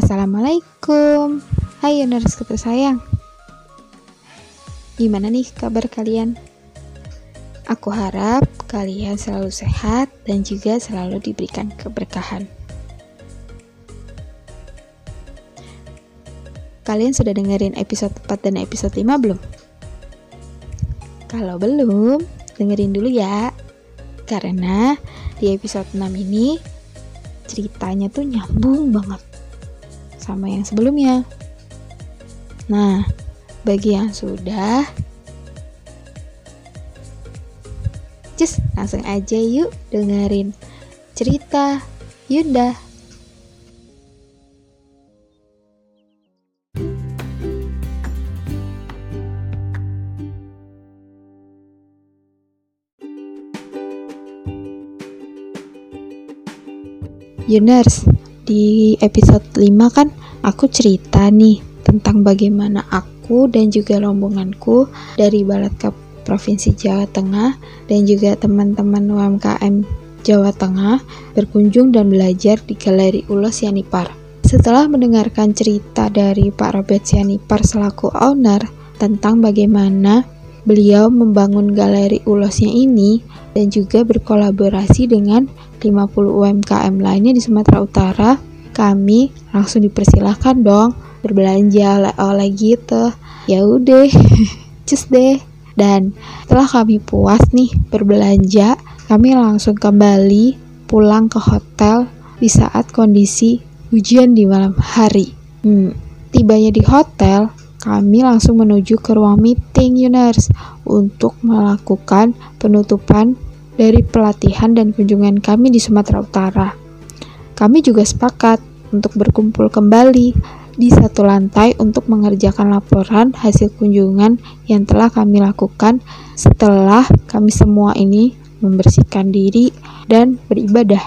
Assalamualaikum. Hai Yuners tersayang Gimana nih kabar kalian? Aku harap kalian selalu sehat dan juga selalu diberikan keberkahan. Kalian sudah dengerin episode 4 dan episode 5 belum? Kalau belum, dengerin dulu ya. Karena di episode 6 ini ceritanya tuh nyambung banget sama yang sebelumnya. Nah, bagi yang sudah, just langsung aja yuk dengerin cerita Yunda. Yuners, di episode 5 kan aku cerita nih tentang bagaimana aku dan juga rombonganku dari Balatka Provinsi Jawa Tengah dan juga teman-teman UMKM Jawa Tengah berkunjung dan belajar di Galeri Ulos Yanipar. Setelah mendengarkan cerita dari Pak Robert Yanipar selaku owner tentang bagaimana beliau membangun galeri ulosnya ini dan juga berkolaborasi dengan 50 UMKM lainnya di Sumatera Utara, kami langsung dipersilahkan dong berbelanja oleh-oleh gitu. Ya udah, cus deh. Dan setelah kami puas nih berbelanja, kami langsung kembali pulang ke hotel di saat kondisi hujan di malam hari. Hmm, tibanya di hotel, kami langsung menuju ke ruang meeting Yuners untuk melakukan penutupan dari pelatihan dan kunjungan kami di Sumatera Utara. Kami juga sepakat untuk berkumpul kembali di satu lantai untuk mengerjakan laporan hasil kunjungan yang telah kami lakukan setelah kami semua ini membersihkan diri dan beribadah.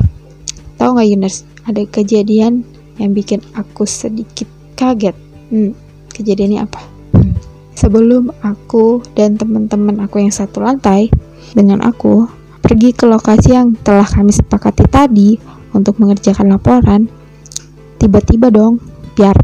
Tahu nggak Yunus, ada kejadian yang bikin aku sedikit kaget. Hmm, kejadiannya apa? Hmm. Sebelum aku dan teman-teman aku yang satu lantai dengan aku pergi ke lokasi yang telah kami sepakati tadi untuk mengerjakan laporan, tiba-tiba dong, biar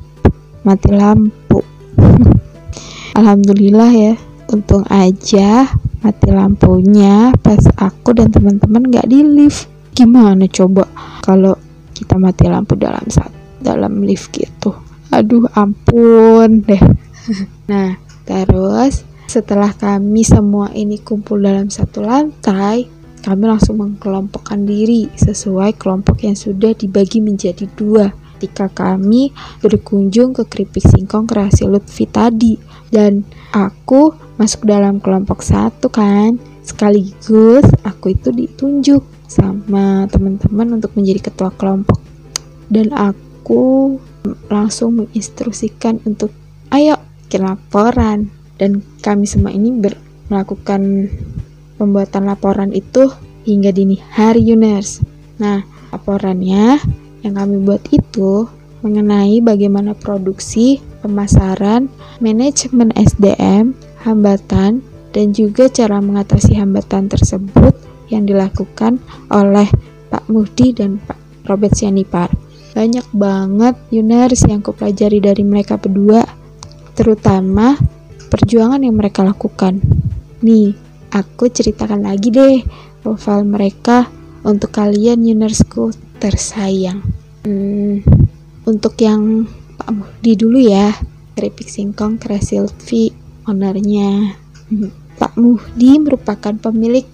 mati lampu. Alhamdulillah ya, untung aja mati lampunya pas aku dan teman-teman gak di lift. Gimana coba kalau kita mati lampu dalam saat dalam lift gitu? Aduh ampun deh. nah, terus setelah kami semua ini kumpul dalam satu lantai, kami langsung mengkelompokkan diri sesuai kelompok yang sudah dibagi menjadi dua ketika kami berkunjung ke keripik singkong kreasi Lutfi tadi. Dan aku masuk dalam kelompok satu kan. Sekaligus aku itu ditunjuk sama teman-teman untuk menjadi ketua kelompok. Dan aku langsung menginstruksikan untuk ayo bikin laporan. Dan kami semua ini ber melakukan pembuatan laporan itu hingga dini hari Yuners. Nah, laporannya yang kami buat itu mengenai bagaimana produksi, pemasaran, manajemen SDM, hambatan, dan juga cara mengatasi hambatan tersebut yang dilakukan oleh Pak Muhdi dan Pak Robert Sianipar. Banyak banget Yuners yang kupelajari dari mereka berdua, terutama perjuangan yang mereka lakukan. Nih, aku ceritakan lagi deh profil mereka untuk kalian Yunersku tersayang. Hmm, untuk yang Pak Muhdi dulu ya, keripik singkong Kreasi Lutfi, ownernya. Hmm, Pak Muhdi merupakan pemilik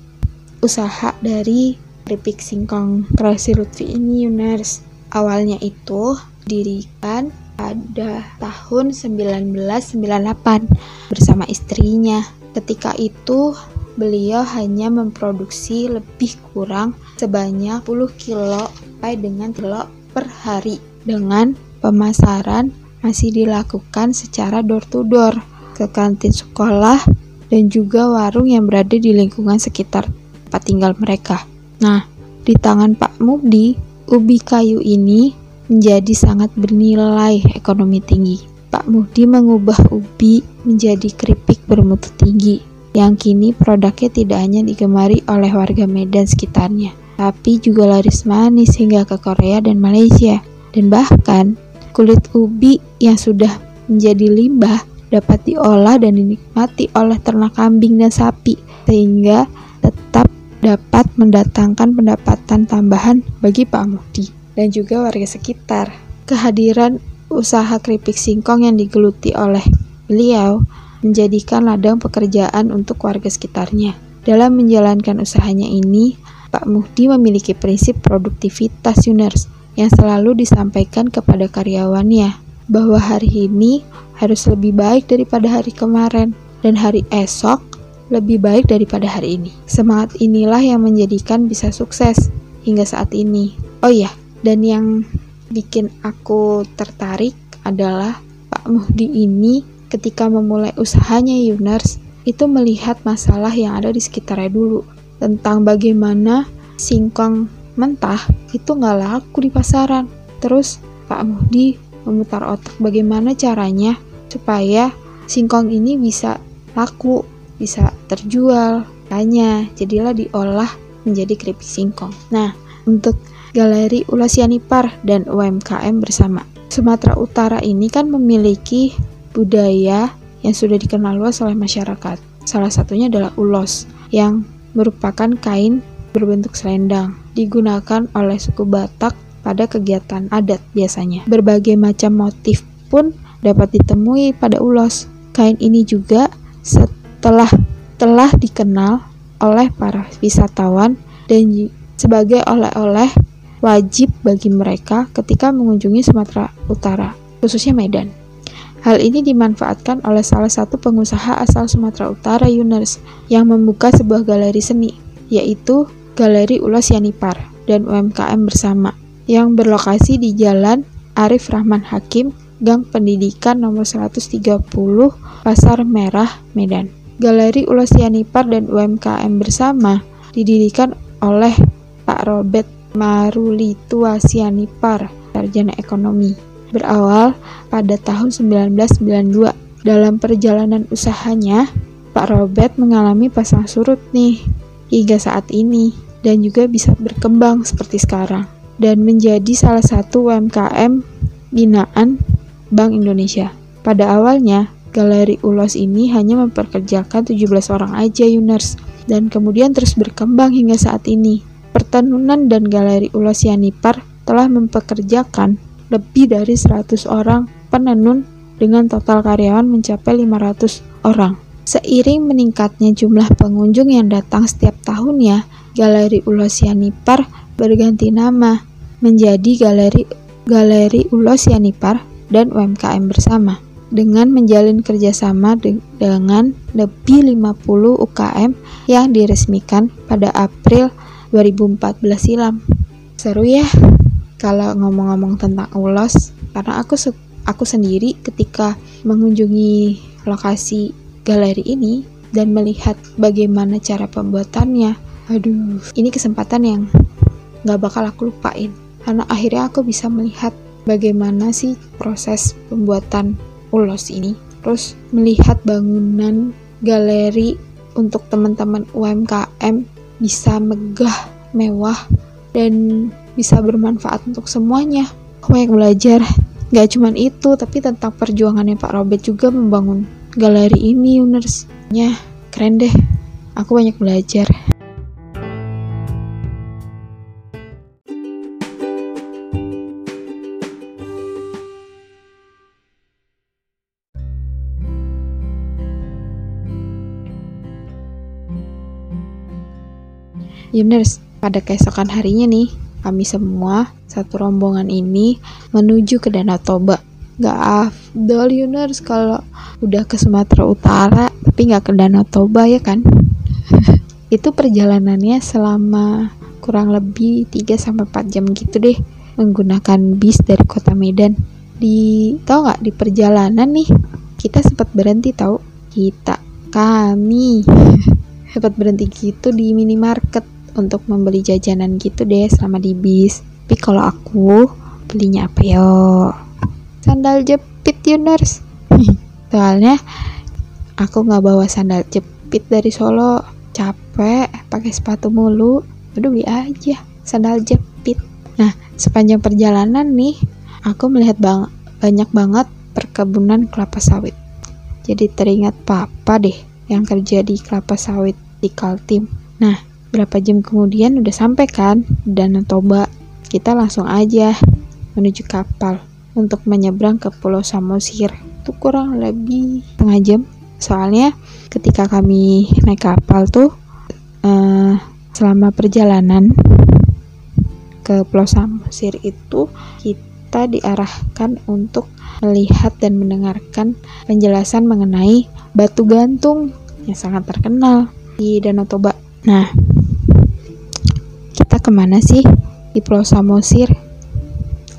usaha dari keripik singkong Kreasi Lutfi ini Yuners. Awalnya itu dirikan pada tahun 1998 bersama istrinya. Ketika itu beliau hanya memproduksi lebih kurang sebanyak 10 kilo sampai dengan kilo per hari dengan pemasaran masih dilakukan secara door to door ke kantin sekolah dan juga warung yang berada di lingkungan sekitar tempat tinggal mereka. Nah, di tangan Pak Mudi, ubi kayu ini menjadi sangat bernilai ekonomi tinggi. Pak Mudi mengubah ubi menjadi keripik bermutu tinggi yang kini produknya tidak hanya digemari oleh warga Medan sekitarnya, tapi juga laris manis hingga ke Korea dan Malaysia. Dan bahkan Kulit ubi yang sudah menjadi limbah dapat diolah dan dinikmati oleh ternak kambing dan sapi, sehingga tetap dapat mendatangkan pendapatan tambahan bagi Pak Muhdi dan juga warga sekitar. Kehadiran usaha keripik singkong yang digeluti oleh beliau menjadikan ladang pekerjaan untuk warga sekitarnya. Dalam menjalankan usahanya ini, Pak Muhdi memiliki prinsip produktivitas Yuners yang selalu disampaikan kepada karyawannya bahwa hari ini harus lebih baik daripada hari kemarin dan hari esok lebih baik daripada hari ini. Semangat inilah yang menjadikan bisa sukses hingga saat ini. Oh iya, dan yang bikin aku tertarik adalah Pak Muhdi ini ketika memulai usahanya Yuners itu melihat masalah yang ada di sekitarnya dulu tentang bagaimana singkong mentah itu nggak laku di pasaran. Terus Pak Muhdi memutar otak bagaimana caranya supaya singkong ini bisa laku, bisa terjual. Tanya, jadilah diolah menjadi keripik singkong. Nah, untuk Galeri Ulasianipar dan UMKM bersama. Sumatera Utara ini kan memiliki budaya yang sudah dikenal luas oleh masyarakat. Salah satunya adalah ulos, yang merupakan kain berbentuk selendang, digunakan oleh suku Batak pada kegiatan adat biasanya. Berbagai macam motif pun dapat ditemui pada ulos. Kain ini juga setelah telah dikenal oleh para wisatawan dan sebagai oleh-oleh wajib bagi mereka ketika mengunjungi Sumatera Utara, khususnya Medan. Hal ini dimanfaatkan oleh salah satu pengusaha asal Sumatera Utara Yunus yang membuka sebuah galeri seni, yaitu Galeri Ulas Yanipar dan UMKM bersama yang berlokasi di Jalan Arif Rahman Hakim, Gang Pendidikan nomor 130, Pasar Merah, Medan. Galeri Ulas Yanipar dan UMKM bersama didirikan oleh Pak Robert Marulitua Sianipar, sarjana ekonomi berawal pada tahun 1992. Dalam perjalanan usahanya, Pak Robert mengalami pasang surut nih hingga saat ini dan juga bisa berkembang seperti sekarang dan menjadi salah satu UMKM binaan Bank Indonesia. Pada awalnya, Galeri Ulos ini hanya memperkerjakan 17 orang aja Yuners dan kemudian terus berkembang hingga saat ini. Pertenunan dan Galeri Ulos Yanipar telah mempekerjakan lebih dari 100 orang penenun dengan total karyawan mencapai 500 orang. Seiring meningkatnya jumlah pengunjung yang datang setiap tahunnya, Galeri Ulos Yanipar berganti nama menjadi Galeri Galeri Ulos Yanipar dan UMKM bersama dengan menjalin kerjasama de dengan lebih 50 UKM yang diresmikan pada April 2014 silam. Seru ya? Kalau ngomong-ngomong tentang ulos karena aku aku sendiri ketika mengunjungi lokasi galeri ini dan melihat bagaimana cara pembuatannya aduh ini kesempatan yang gak bakal aku lupain. Karena akhirnya aku bisa melihat bagaimana sih proses pembuatan ulos ini. Terus melihat bangunan galeri untuk teman-teman UMKM bisa megah mewah dan bisa bermanfaat untuk semuanya. Aku banyak belajar, gak cuman itu, tapi tentang perjuangannya Pak Robert juga membangun galeri ini, Uners. Ya, keren deh. Aku banyak belajar. Yuners, pada keesokan harinya nih, kami semua satu rombongan ini menuju ke Danau Toba. Gak afdol Yuners kalau udah ke Sumatera Utara tapi gak ke Danau Toba ya kan? Itu perjalanannya selama kurang lebih 3-4 jam gitu deh menggunakan bis dari kota Medan. Di tau gak di perjalanan nih kita sempat berhenti tahu kita kami sempat berhenti gitu di minimarket untuk membeli jajanan gitu deh selama di bis. Tapi kalau aku belinya apa yo? Sandal jepit Yuners. Soalnya aku nggak bawa sandal jepit dari Solo. Capek pakai sepatu mulu. Udah beli aja sandal jepit. Nah, sepanjang perjalanan nih, aku melihat bang banyak banget perkebunan kelapa sawit. Jadi teringat papa deh yang kerja di kelapa sawit di Kaltim. Nah, berapa jam kemudian udah sampai kan Danau Toba. Kita langsung aja menuju kapal untuk menyeberang ke Pulau Samosir. Itu kurang lebih setengah jam. Soalnya ketika kami naik kapal tuh uh, selama perjalanan ke Pulau Samosir itu kita diarahkan untuk melihat dan mendengarkan penjelasan mengenai batu gantung yang sangat terkenal di Danau Toba. Nah, kita ke mana sih di Pulau Samosir?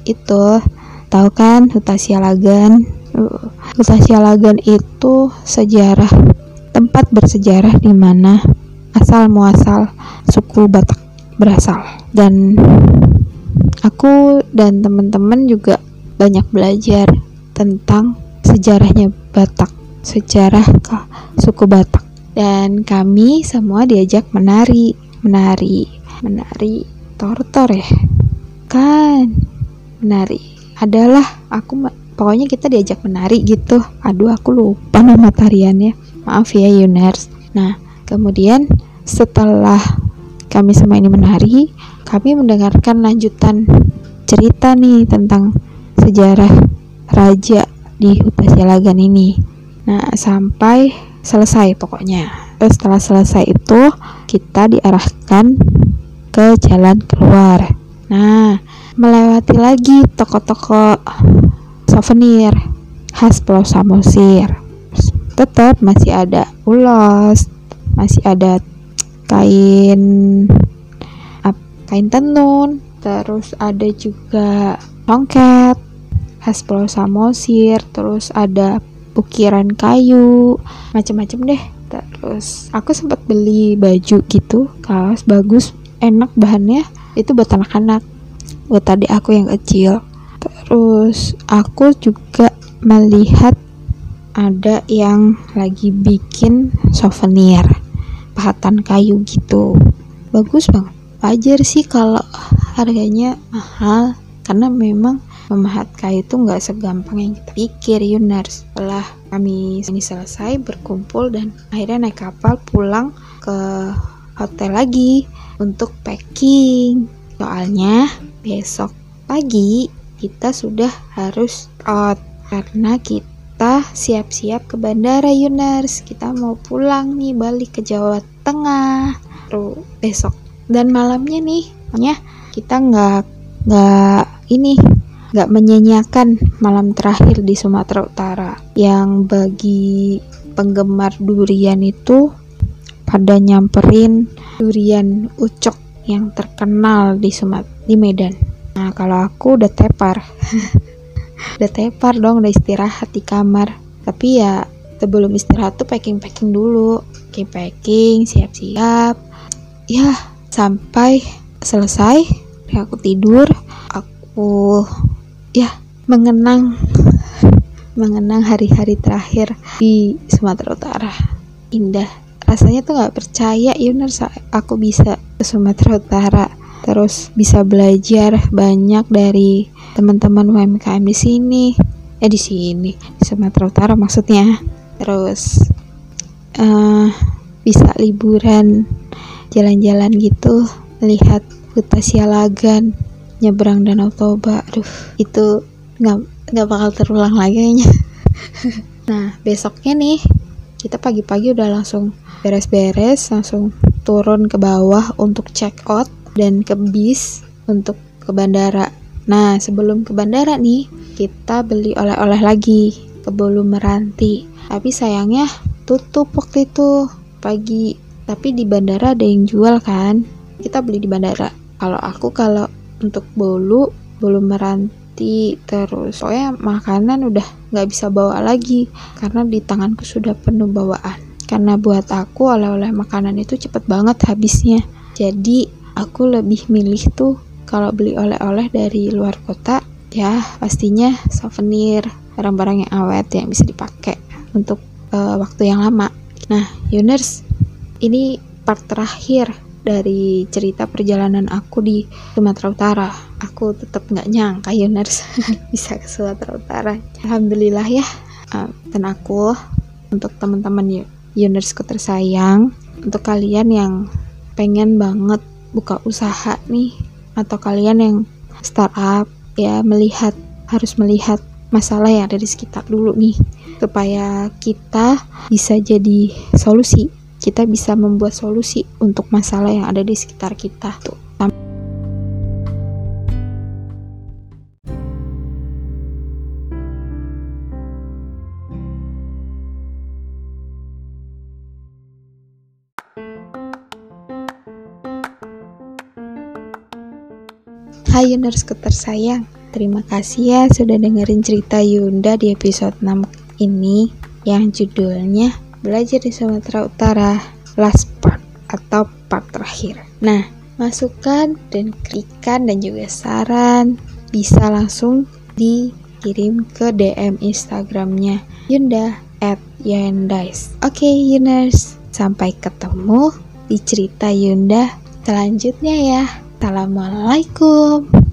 Itu tahu kan Hutasialagan? Uh, Hutasialagan itu sejarah tempat bersejarah di mana asal muasal suku Batak berasal dan aku dan teman-teman juga banyak belajar tentang sejarahnya Batak, sejarah suku Batak. Dan kami semua diajak menari, menari, menari tortor ya. Kan menari adalah aku pokoknya kita diajak menari gitu. Aduh aku lupa nama tariannya. Maaf ya Yuners. Nah, kemudian setelah kami semua ini menari, kami mendengarkan lanjutan cerita nih tentang sejarah raja di Hutasialagan ini. Nah, sampai selesai pokoknya. Setelah selesai itu kita diarahkan ke jalan keluar. Nah, melewati lagi toko-toko souvenir khas Pulau Samosir. Tetap masih ada ulos, masih ada kain kain tenun, terus ada juga tongket, khas Pulau Samosir terus ada ukiran kayu macam-macam deh terus aku sempat beli baju gitu kaos bagus enak bahannya itu buat anak-anak. Buat tadi aku yang kecil. Terus aku juga melihat ada yang lagi bikin souvenir pahatan kayu gitu. Bagus banget. Wajar sih kalau harganya mahal karena memang memahat kayu itu nggak segampang yang kita pikir Yunar setelah kami ini selesai berkumpul dan akhirnya naik kapal pulang ke hotel lagi untuk packing. Soalnya besok pagi kita sudah harus out karena kita siap-siap ke bandara Yunars kita mau pulang nih balik ke Jawa Tengah. Tuh besok dan malamnya nih pokoknya kita nggak nggak ini gak menyanyiakan malam terakhir di Sumatera Utara. Yang bagi penggemar durian itu pada nyamperin durian ucok yang terkenal di Sumat di Medan. Nah kalau aku udah tepar, udah tepar dong, udah istirahat di kamar. Tapi ya sebelum istirahat tuh packing packing dulu, packing packing, siap-siap. Ya sampai selesai, aku tidur, aku ya mengenang mengenang hari-hari terakhir di Sumatera Utara indah rasanya tuh nggak percaya. Yunar aku bisa ke Sumatera Utara terus bisa belajar banyak dari teman-teman UMKM di sini. Eh di sini di Sumatera Utara maksudnya. Terus uh, bisa liburan jalan-jalan gitu melihat hutan sialagan nyebrang Danau Toba. Aduh itu nggak nggak bakal terulang lagi nah besoknya nih kita pagi-pagi udah langsung beres-beres langsung turun ke bawah untuk check out dan ke bis untuk ke bandara. Nah sebelum ke bandara nih kita beli oleh-oleh lagi ke Bolu Meranti. Tapi sayangnya tutup waktu itu pagi. Tapi di bandara ada yang jual kan? Kita beli di bandara. Kalau aku kalau untuk bolu bolu meranti terus soalnya makanan udah nggak bisa bawa lagi karena di tanganku sudah penuh bawaan. Karena buat aku oleh-oleh makanan itu cepet banget habisnya. Jadi aku lebih milih tuh kalau beli oleh-oleh dari luar kota ya pastinya souvenir barang-barang yang awet yang bisa dipakai untuk uh, waktu yang lama. Nah Yuners ini part terakhir dari cerita perjalanan aku di Sumatera Utara. Aku tetap nggak nyangka Yuners bisa ke Sumatera Utara. Alhamdulillah ya uh, dan aku untuk teman-teman Yunersku tersayang. Untuk kalian yang pengen banget buka usaha nih atau kalian yang startup ya melihat harus melihat masalah yang ada di sekitar dulu nih. Supaya kita bisa jadi solusi kita bisa membuat solusi untuk masalah yang ada di sekitar kita tuh Hai Yunersku tersayang, terima kasih ya sudah dengerin cerita Yunda di episode 6 ini yang judulnya Belajar di Sumatera Utara Last Part atau part terakhir. Nah, masukan dan kritikan dan juga saran bisa langsung dikirim ke DM Instagramnya Yunda at. Oke okay, Yuners, sampai ketemu di cerita Yunda selanjutnya ya. Assalamualaikum.